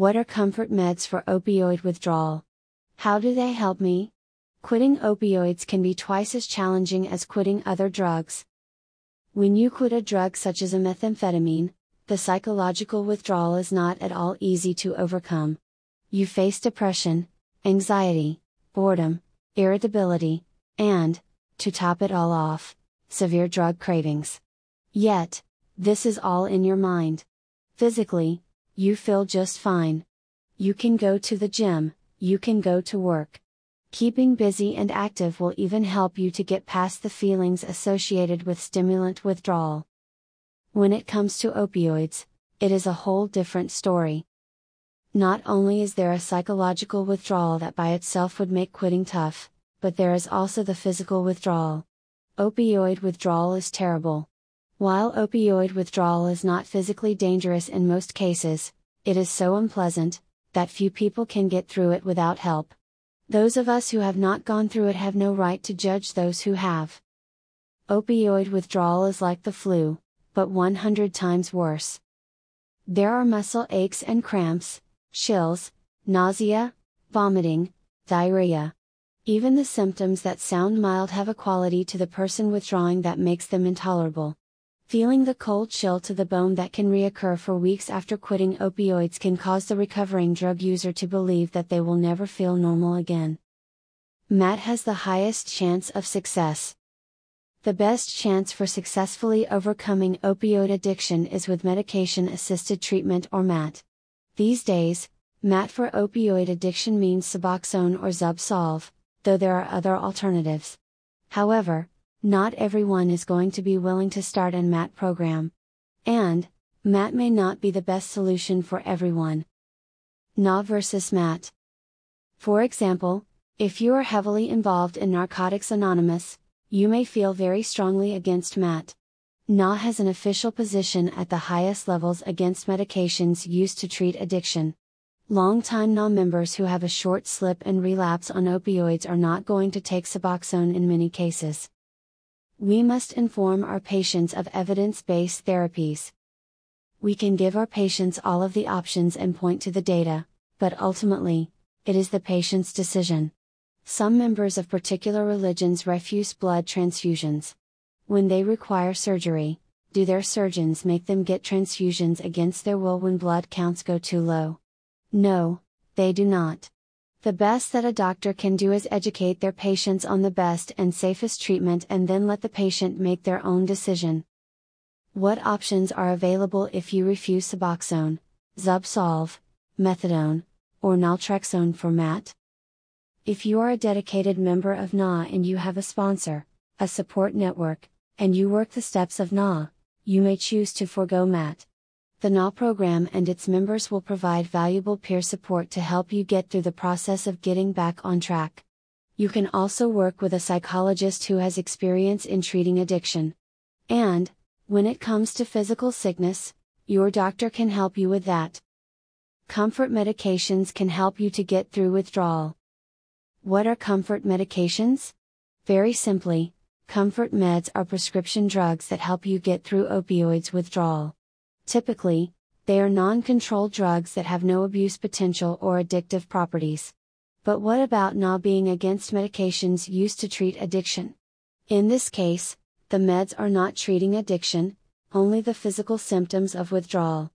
What are comfort meds for opioid withdrawal? How do they help me? Quitting opioids can be twice as challenging as quitting other drugs. When you quit a drug such as a methamphetamine, the psychological withdrawal is not at all easy to overcome. You face depression, anxiety, boredom, irritability, and, to top it all off, severe drug cravings. Yet, this is all in your mind. Physically, you feel just fine. You can go to the gym, you can go to work. Keeping busy and active will even help you to get past the feelings associated with stimulant withdrawal. When it comes to opioids, it is a whole different story. Not only is there a psychological withdrawal that by itself would make quitting tough, but there is also the physical withdrawal. Opioid withdrawal is terrible. While opioid withdrawal is not physically dangerous in most cases, it is so unpleasant, that few people can get through it without help. Those of us who have not gone through it have no right to judge those who have. Opioid withdrawal is like the flu, but 100 times worse. There are muscle aches and cramps, chills, nausea, vomiting, diarrhea. Even the symptoms that sound mild have a quality to the person withdrawing that makes them intolerable. Feeling the cold chill to the bone that can reoccur for weeks after quitting opioids can cause the recovering drug user to believe that they will never feel normal again. MAT has the highest chance of success. The best chance for successfully overcoming opioid addiction is with medication assisted treatment or MAT. These days, MAT for opioid addiction means Suboxone or Zubsolv, though there are other alternatives. However, not everyone is going to be willing to start an MAT program. And, MAT may not be the best solution for everyone. NA versus MAT. For example, if you are heavily involved in Narcotics Anonymous, you may feel very strongly against MAT. NA has an official position at the highest levels against medications used to treat addiction. Long-time NA members who have a short slip and relapse on opioids are not going to take Suboxone in many cases. We must inform our patients of evidence based therapies. We can give our patients all of the options and point to the data, but ultimately, it is the patient's decision. Some members of particular religions refuse blood transfusions. When they require surgery, do their surgeons make them get transfusions against their will when blood counts go too low? No, they do not. The best that a doctor can do is educate their patients on the best and safest treatment and then let the patient make their own decision. What options are available if you refuse Suboxone, Zubsolv, Methadone, or Naltrexone for MAT? If you are a dedicated member of NA and you have a sponsor, a support network, and you work the steps of NA, you may choose to forego MAT. The NA program and its members will provide valuable peer support to help you get through the process of getting back on track. You can also work with a psychologist who has experience in treating addiction. And, when it comes to physical sickness, your doctor can help you with that. Comfort medications can help you to get through withdrawal. What are comfort medications? Very simply, comfort meds are prescription drugs that help you get through opioids withdrawal. Typically, they are non controlled drugs that have no abuse potential or addictive properties. But what about not being against medications used to treat addiction? In this case, the meds are not treating addiction, only the physical symptoms of withdrawal.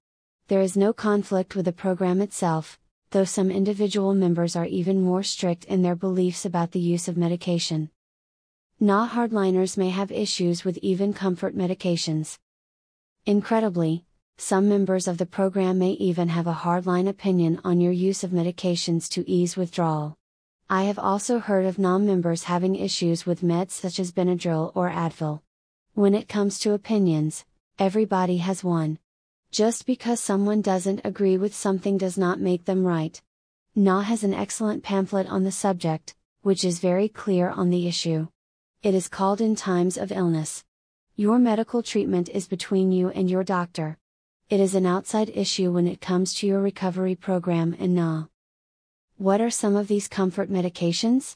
There is no conflict with the program itself, though some individual members are even more strict in their beliefs about the use of medication. NA hardliners may have issues with even comfort medications. Incredibly, some members of the program may even have a hardline opinion on your use of medications to ease withdrawal. I have also heard of non members having issues with meds such as Benadryl or Advil. When it comes to opinions, everybody has one. Just because someone doesn't agree with something does not make them right. NA has an excellent pamphlet on the subject, which is very clear on the issue. It is called In Times of Illness. Your medical treatment is between you and your doctor. It is an outside issue when it comes to your recovery program and NA. What are some of these comfort medications?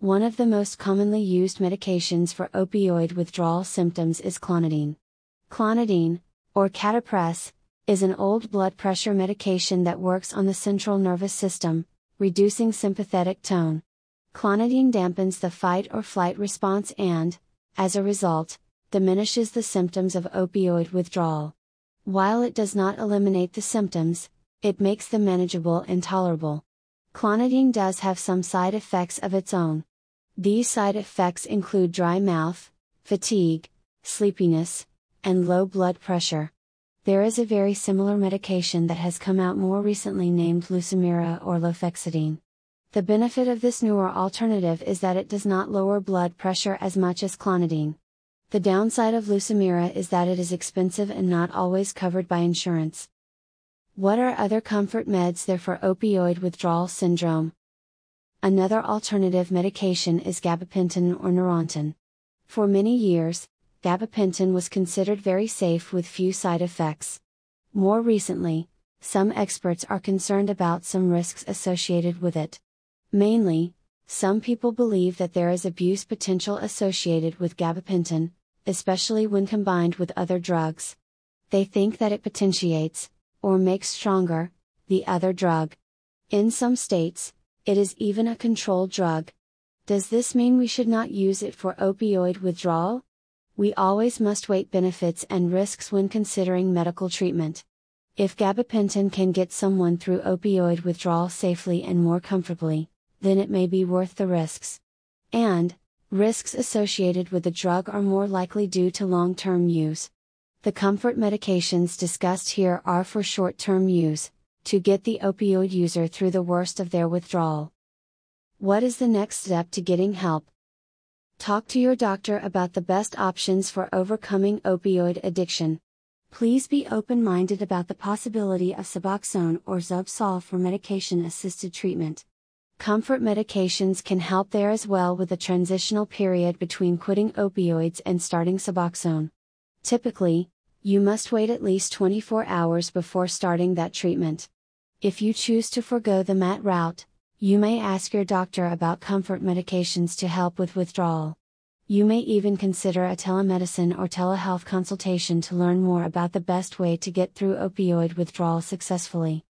One of the most commonly used medications for opioid withdrawal symptoms is clonidine. Clonidine, or Catapres, is an old blood pressure medication that works on the central nervous system, reducing sympathetic tone. Clonidine dampens the fight or flight response and, as a result, diminishes the symptoms of opioid withdrawal. While it does not eliminate the symptoms, it makes them manageable and tolerable. Clonidine does have some side effects of its own. These side effects include dry mouth, fatigue, sleepiness, and low blood pressure. There is a very similar medication that has come out more recently named Lucemyra or lofexidine. The benefit of this newer alternative is that it does not lower blood pressure as much as clonidine. The downside of Lucemyra is that it is expensive and not always covered by insurance. What are other comfort meds there for opioid withdrawal syndrome? Another alternative medication is gabapentin or Neurontin. For many years, gabapentin was considered very safe with few side effects. More recently, some experts are concerned about some risks associated with it. Mainly, some people believe that there is abuse potential associated with gabapentin, especially when combined with other drugs. They think that it potentiates, or makes stronger, the other drug. In some states, it is even a controlled drug. Does this mean we should not use it for opioid withdrawal? We always must weigh benefits and risks when considering medical treatment. If gabapentin can get someone through opioid withdrawal safely and more comfortably, then it may be worth the risks. And, Risks associated with the drug are more likely due to long term use. The comfort medications discussed here are for short term use, to get the opioid user through the worst of their withdrawal. What is the next step to getting help? Talk to your doctor about the best options for overcoming opioid addiction. Please be open minded about the possibility of Suboxone or Zubsolv for medication assisted treatment. Comfort medications can help there as well with the transitional period between quitting opioids and starting Suboxone. Typically, you must wait at least 24 hours before starting that treatment. If you choose to forego the MAT route, you may ask your doctor about comfort medications to help with withdrawal. You may even consider a telemedicine or telehealth consultation to learn more about the best way to get through opioid withdrawal successfully.